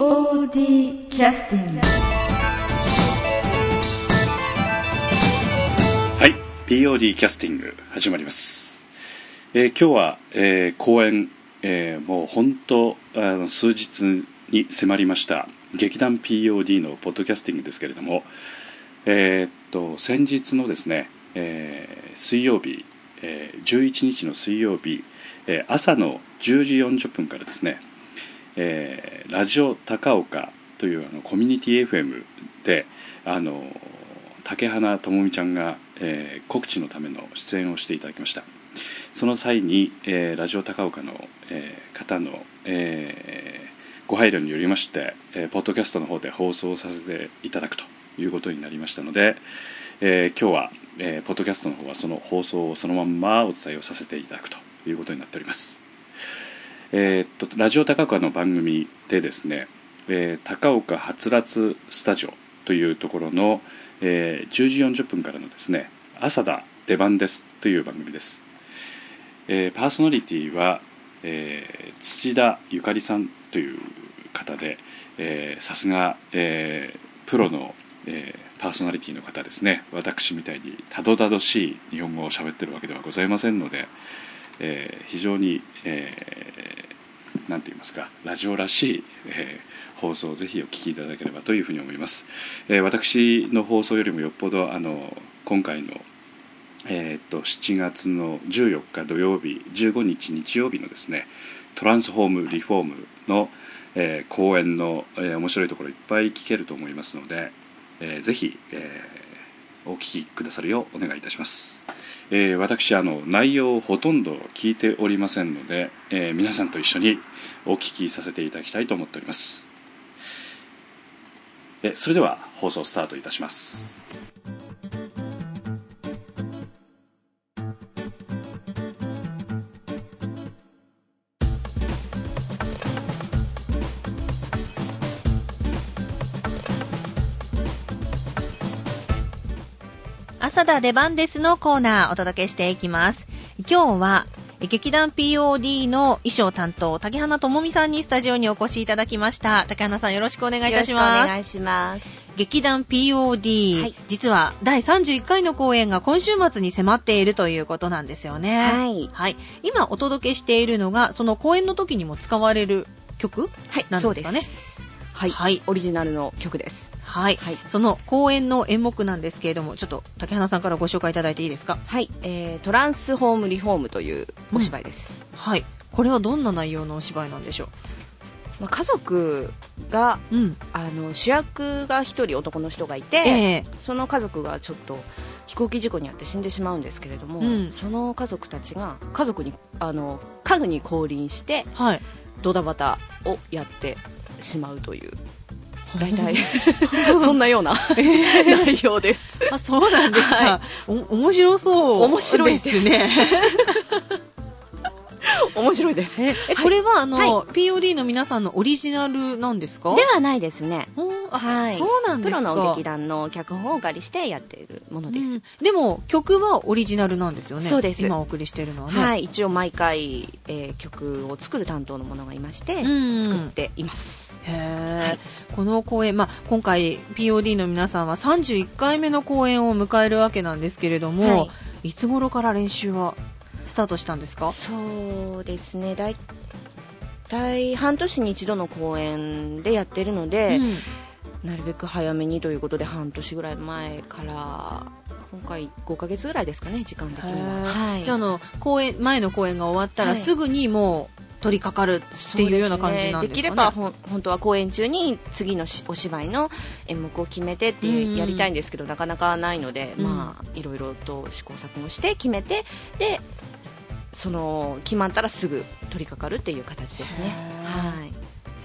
POD キャスティングはい POD キャスティング始まります、えー今日は、えー公演、えーもう本当あの数日に迫りました劇団 POD のポッドキャスティングですけれどもえーっと先日のですね、えー水曜日、えー11日の水曜日、えー朝の10時40分からですね、えーラジオ高岡というあのコミュニティ FM であの竹花智美ちゃんが、えー告知のための出演をしていただきましたその際に、えーラジオ高岡の、えー方の、えーご配慮によりまして、えーポッドキャストの方で放送させていただくということになりましたので、えー今日は、えーポッドキャストの方はその放送をそのまんまお伝えをさせていただくということになっております。えーっとラジオ高岡の番組でですね、えー高岡はつらつスタジオというところの、えー10時40分からのですね「朝だ出番です」という番組です、えーパーソナリティは、えー土田ゆかりさんという方でえーさすが、えープロの、えーパーソナリティの方ですね。私みたいにたどたどしい日本語を喋ってるわけではございませんので、えー非常に、えーなんて言いますかラジオらしい、えー放送をぜひお聞きいただければというふうに思います、えー私の放送よりもよっぽどあの今回のえーっと7月の14日土曜日15日日曜日のですねトランスフォームリフォームの、えー公演の、えー面白いところいっぱい聞けると思いますので、えーぜひ、えーお聞きくださるようお願いいたします、えー私あの内容をほとんど聞いておりませんので、えー皆さんと一緒にお聞きさせていただきたいと思っておりますえそれでは放送スタートいたします朝だ出番ですのコーナーお届けしていきます。今日は劇団 POD の衣装担当、竹花智美さんにスタジオにお越しいただきました。竹花さんよろしくお願いいたしよろしくお願ます。いします。劇団 POD、はい実は第31回の公演が今週末に迫っているということなんですよね。はいはい。今お届けしているのが、その公演の時にも使われる曲はい、なんですかね。そうはい、はいオリジナルの曲です。はい、はいその公演の演目なんですけれども、ちょっと竹花さんからご紹介いただいていいですか？はい、えー、トランスフォームリフォームというお芝居です。はい。これはどんな内容のお芝居なんでしょまあ、家族がううん。あの主役が一人男の人がいて、ええその家族がちょっと飛行機事故にあって死んでしまうんですけれども、うんその家族たちが家族にあの家具に降臨してはい。ドタバタをやってしまうという大体 そんなような内容です。あ、そうなんですか。はお、面白そう。面白いですね。面白いです。え、えこれは、あの、はい POD の皆さんのオリジナルなんですか？ではないですね。はいそうなんですか。プロの劇団の脚本をお借りしてやっているものです。うん。でも、曲はオリジナルなんですよね。そうです。今お送りしているのはね。はい、一応毎回、えー曲を作る担当の者がいまして、うん。作っています。へー。はい。この公演、まあ、今回 POD の皆さんは31回目の公演を迎えるわけなんですけれども、、はい。つ頃から練習はスタートしたんですか？そうですね、だいたい半年に一度の公演でやってるので、うんなるべく早めにということで半年ぐらい前から今回5ヶ月ぐらいですかね時間的には、はい、じゃああの公演前の公演が終わったらはい。すぐにもう取り掛かるっていうような感じなんですかね。できれば本当は公演中に次のしお芝居の演目を決めてっていううんやりたいんですけど、なかなかないので、うん。まあいろいろと試行錯誤して決めてでその決まったらすぐ取り掛かるっていう形ですね。はい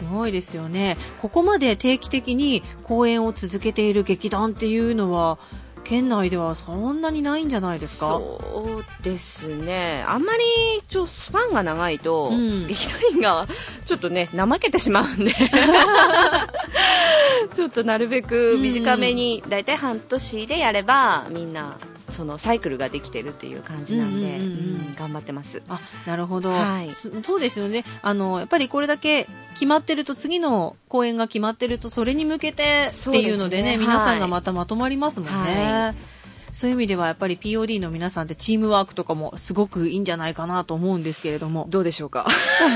すごいですよね。ここまで定期的に公演を続けている劇団っていうのは県内ではそんなにないんじゃないですか？そうですねあんまりちょスパンが長いと、うん劇団員がちょっとね怠けてしまうんで ちょっとなるべく短めに大体半年でやればみんなそのサイクルができてるっていう感じなんで、うんうんうんうん。うん頑張ってます。あなるほど、はい。そそうですよね。あのやっぱりこれだけ決まってると次の公演が決まってるとそれに向けてっていうのでねね。皆さんがはいまたまとまりますもんね、はそういう意味ではやっぱり POD の皆さんってチームワークとかもすごくいいんじゃないかなと思うんですけれども。どうでしょうか？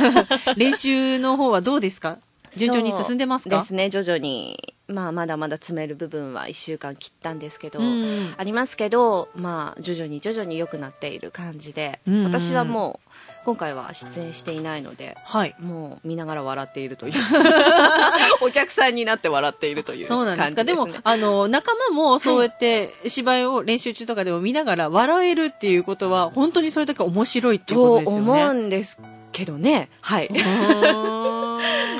練習の方はどうですか？順調に進んでますか？ですね徐々に、まあ、まだまだ詰める部分は1週間切ったんですけど、うんありますけど、まあ、徐々に徐々に良くなっている感じで、うんうん。私はもう今回は出演していないのではい。もう見ながら笑っているという。お客さんになって笑っているというそうなんですか。でもね、、あの、仲間もそうやって芝居を練習中とかでも見ながら笑えるっていうことは、本当にそれだけ面白いっていうこととですよね。思うんですけどね。はい。う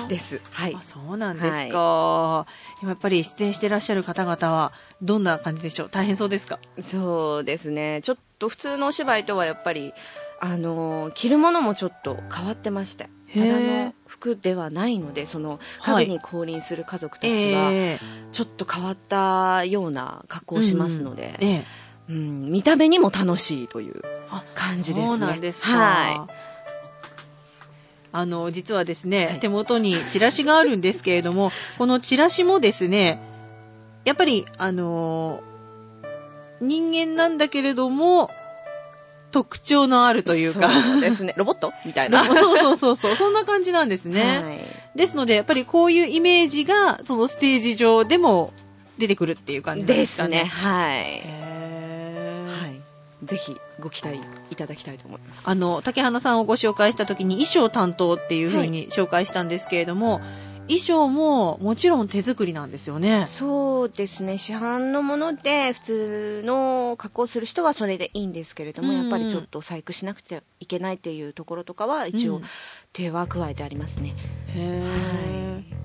ん です。はい。あそうなんですか、でもやっぱり出演してらっしゃる方々はどんな感じでしょう？大変そうですか？そうですね。ちょっと普通のお芝居とはやっぱりあの着るものもちょっと変わってまして。ただの服ではないのでそのはい影に降臨する家族たちはえちょっと変わったような格好をしますので、えええ。うん。見た目にも楽しいというあ感じですね。そうなんですか。はあの、実はですね、はい。手元にチラシがあるんですけれども、このチラシもですね、やっぱり、あの人間なんだけれども、特徴のあるというか、そうですね。ロボットみたいな。そうそうそうそう、そんな感じなんですね。はい。ですので、やっぱりこういうイメージが、そのステージ上でも出てくるっていう感じでかね。ですすね。はい、はい、ぜひご期待いただきたいと思います。あの、竹花さんをご紹介した時に衣装担当っていう風に紹介したんですけれども、衣装ももちろん手作りなんですよね。そうですね。市販のもので普通の加工する人はそれでいいんですけれども、うんやっぱりちょっと細工しなくてはいけないっていうところとかは一応うん。手は加えてありますね、へー。は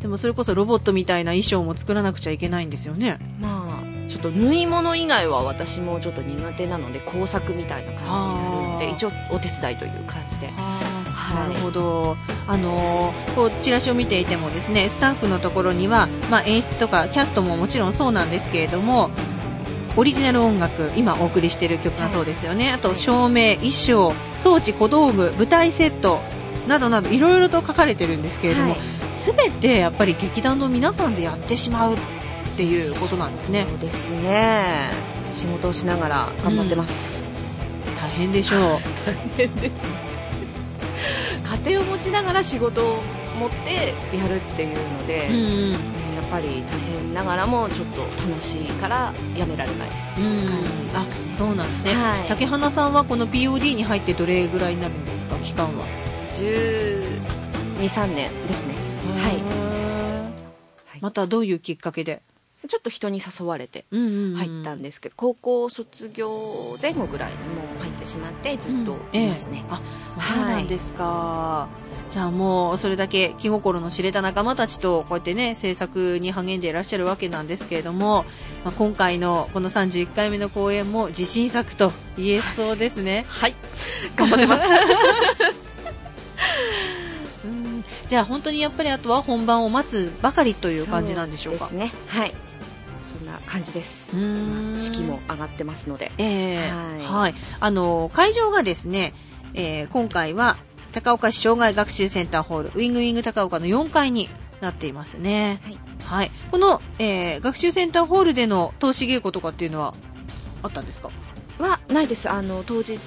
でもそれこそロボットみたいな衣装も作らなくちゃいけないんですよね。まあちょっと縫い物以外は私もちょっと苦手なので工作みたいな感じになるので一応お手伝いという感じで。はい。なるほど。あのーこうチラシを見ていてもですね、スタッフのところには、まあ、演出とかキャストももちろんそうなんですけれども、オリジナル音楽、今お送りしている曲がそうですよね。あと、照明、衣装、装置、小道具、舞台セット、などなど、いろいろと書かれてるんですけれどもはい、すべ、てやっぱり劇団の皆さんでやってしまうっていうことなんですね。そうですね。仕事をしながら頑張ってます、大変でしょう。大変です。ね家庭を持ちながら仕事を持ってやるっていうので、うん。うんやっぱり大変ながらもちょっと楽しいからやめられないうん。感じあそうなんですね、はい。竹花さんはこの POD に入ってどれぐらいになるんですか？期間は。123年ですね。はい。はい。またどういうきっかけでちょっと人に誘われて入入ったんですけど、高校卒業前後ぐらいにもう入ってしまってずっといますね、あそうなんですか、じゃあもうそれだけ気心の知れた仲間たちとこうやってね制作に励んでいらっしゃるわけなんですけれども、まあ、今回のこの31回目の公演も自信作と言えそうですね。はい。頑張ってます。うん。じゃあ本当にやっぱりあとは本番を待つばかりという感じなんでしょうか？そうですね。はい感じです。式も上がってますので。ええ。ははい。い、あの会場がですね、えー今回は高岡市障害学習センターホールウィングウィング高岡の4階になっていますね。はい。はい。この、えー学習センターホールでの投資稽古とかっていうのはあったんですか？はないです。あの当日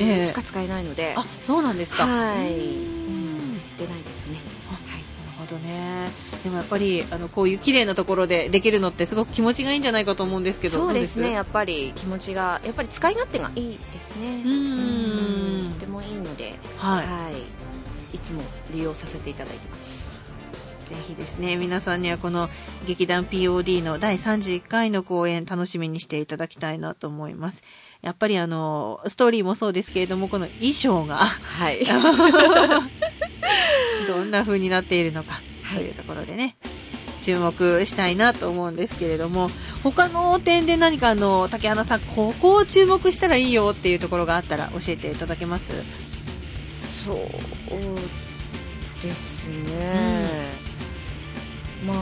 ええ。しか使えないので、あ、そうなんですか。はい、ううん。ん、出ないですね。なるほどね。でもやっぱり、あの、こういう綺麗なところでできるのってすごく気持ちがいいんじゃないかと思うんですけど、そうですねどやっぱり気持ちがやっぱり使い勝手がいいですね。うーん。とてもいいのではい。はい、いつも利用させていただいてます。ぜひですね、皆さんにはこの劇団 POD の第31回の公演楽しみにしていただきたいなと思います。やっぱりあの、ストーリーもそうですけれども、この衣装がはい。どんな風になっているのかというところでね、注目したいなと思うんですけれども、他の点で何かあの、竹花さん、ここを注目したらいいよっていうところがあったら教えていただけます？そうですね、まあ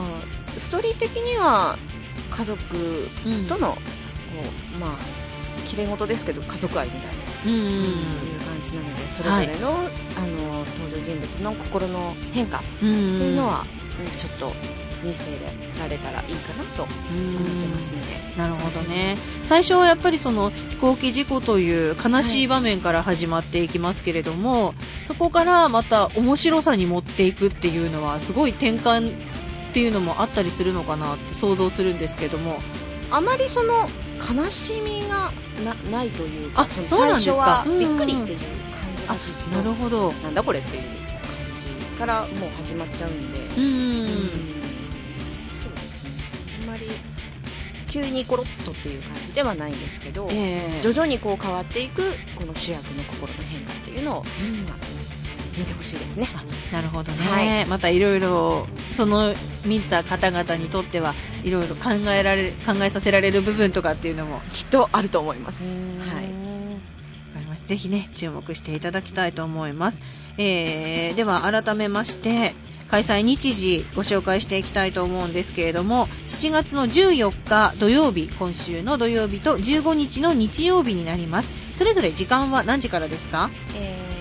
ストーリー的には家族うん。とのうまあ綺麗事ですけど家族愛みたいなうんうんいう感じなのでそれぞれの,、あの登場人物の心の変化っていうのは、うんちょっと見せられたらいいかなと思ってますので、なるほどね最初はやっぱりその飛行機事故という悲しい場面から始まっていきますけれども、そこからまた面白さに持っていくっていうのはすごい転換っていうのもあったりするのかなって想像するんですけどもあまりその悲しみなないというかあのそうなんですか。びっくりっていう感じがあずっとなるほど。なんだこれっていう感じからもう始まっちゃうんで、うん。そうですね。あんまり急にコロッとっていう感じではないんですけど、ええ。徐々にこう変わっていくこの主役の心の変化っていうのを、うん。まあ見てほしいですね。なるほどね、はい。またいろいろその見た方々にとってはいろいろ考えられる考えさせられる部分とかっていうのもきっとあると思います。はい。わかりました。ぜひね注目していただきたいと思います、えーでは改めまして開催日時ご紹介していきたいと思うんですけれども7月の14日土曜日今週の土曜日と15日の日曜日になります。それぞれ時間は何時からですか？えー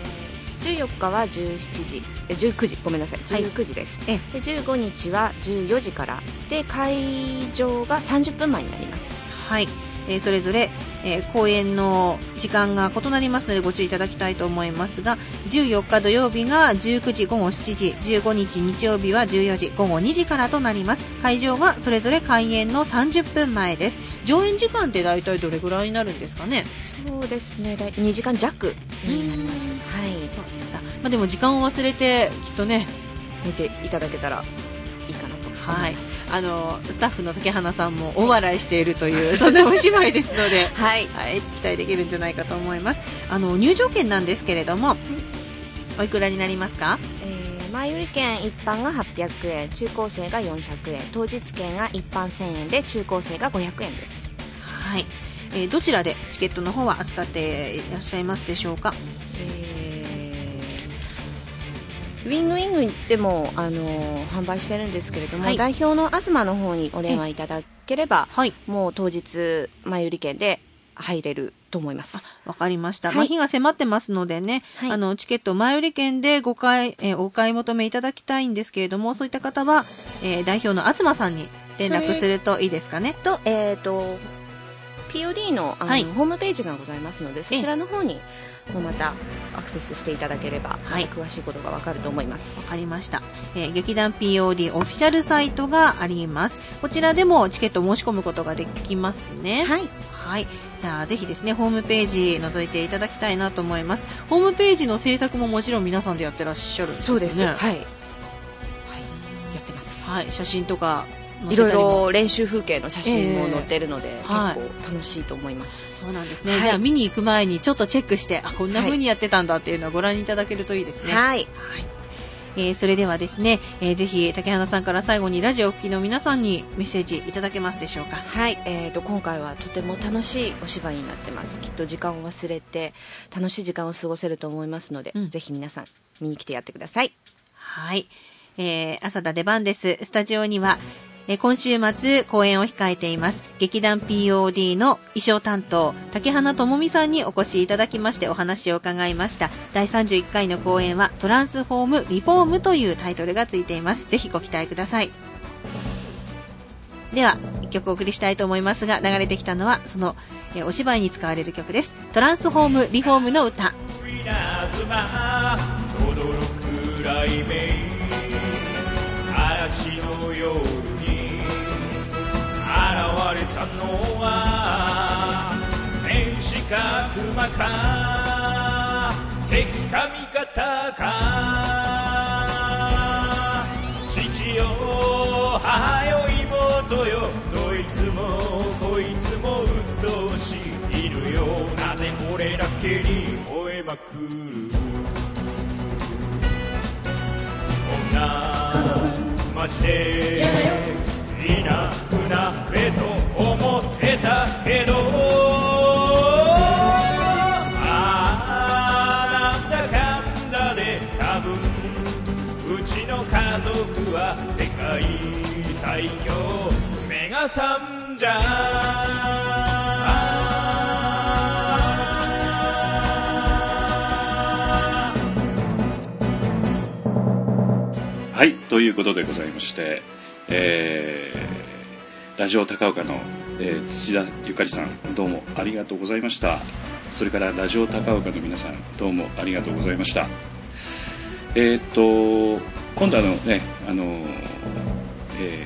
14日は17時。え19時。ごめんなさい。はい。19時です、えで15日は14時からで会場が30分前になります。はい、えーそれぞれ、えー公演の時間が異なりますのでご注意いただきたいと思いますが14日土曜日が19時午後7時15日日曜日は14時午後2時からとなります。会場がそれぞれ開演の30分前です。上演時間って大体どれぐらいになるんですかね？そうですね。だい2時間弱になりますまあ、でも時間を忘れてきっとね見ていただけたらいいかなとはい。あのスタッフの竹花さんも大笑いしているという そんなお芝居ですので。はい。はい、期待できるんじゃないかと思います。あの入場券なんですけれども、おいくらになりますか？えー前売り券一般が800円中高生が400円当日券が一般1000円で中高生が500円です。はい、えーどちらでチケットの方は扱っていらっしゃいますでしょうか？えーウィングウィングでも、あのー販売してるんですけれども、はい。代表の東の方にお電話いただければはい、もう当日前売り券で入れると思います。わかりました。はい。まあ日が迫ってますのでね、はい。あのチケット前売り券でご買い、えーお買い求めいただきたいんですけれども、そういった方は、えー代表の東さんに連絡するといいですかね？と,、えー、と POD のあの、はい。ホームページがございますのでそちらの方にもまたアクセスしていただければ、はい詳しいことがわかると思いますわかりました、えー劇団 POD オフィシャルサイトがありますこちらでもチケットを申し込むことができますねはいはい。じゃあ、ぜひですね、ホームページ覗いていただきたいなと思います。ホームページの制作ももちろん皆さんでやってらっしゃるんですね。そうです、は。はいい、はい、やってます、はい。写真とか載いろいろ練習風景の写真も載ってるので、えはい結構楽しいと思います、そうなんですね。はいじゃあ、見に行く前にちょっとチェックして、あ、こんな風にやってたんだっていうのをご覧いただけるといいですね。はいはい。えーそれではですね、えーぜひ竹花さんから最後にラジオをお聞きの皆さんにメッセージいただけますでしょうか？はい、えー、と今回はとても楽しいお芝居になってますきっと時間を忘れて楽しい時間を過ごせると思いますので、うんぜひ皆さん見に来てやってくださいはい。えー、朝田出番です。スタジオには、え今週末公演を控えています。劇団 POD の衣装担当、竹花智美さんにお越しいただきましてお話を伺いました。第31回の公演はトランスフォームリフォームというタイトルがついています。ぜひご期待ください。では、一曲お送りしたいと思いますが、流れてきたのは、その、えお芝居に使われる曲です。トランスフォームリフォームの歌。嵐のようか熊か敵か味方か父よ母よ妹よどいつもこいつも鬱陶しいいるよなぜ俺だけに吠えまくる女マジでいなくなれと思ってたけどさんじゃはいということでございましてえー、ラジオ高岡の、えー、土田ゆかりさんどうもありがとうございました。それからラジオ高岡の皆さんどうもありがとうございました。えー、っと今度あのねあのえ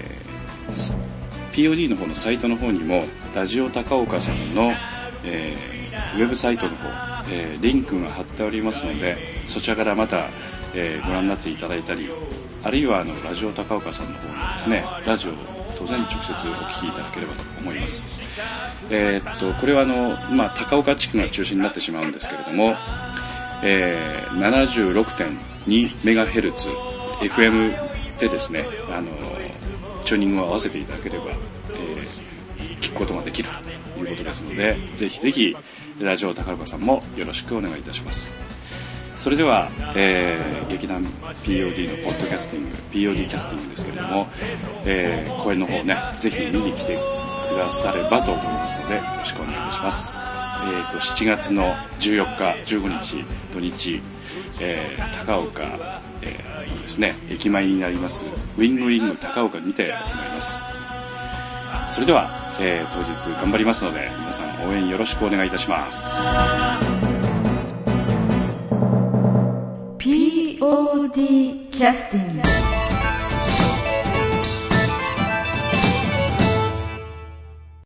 ー POD の方のサイトの方にもラジオ高岡さんの、えーウェブサイトの方、えーリンクが貼っておりますのでそちらからまた、えーご覧になっていただいたりあるいはあのラジオ高岡さんの方にですねラジオを当然直接お聞きいただければと思います。えーっとこれはあの、まあ、高岡地区が中心になってしまうんですけれども、えー、76.2メガヘルツ FM でですねあのチューニングを合わせていただければ、くことができるということですのでぜひぜひラジオ高岡さんもよろしくお願いいたします。それでは、えー劇団 POD のポッドキャスティング POD キャスティングですけれども、えー公演の方ねぜひ見に来てくださればと思いますのでよろしくお願いいたします、えー、と7月の14日15日土日、えー高岡、えーのですね駅前になりますウィングウィング高岡にて行います。それでは、えー当日頑張りますので皆さん応援よろしくお願いいたします。POD キャスティング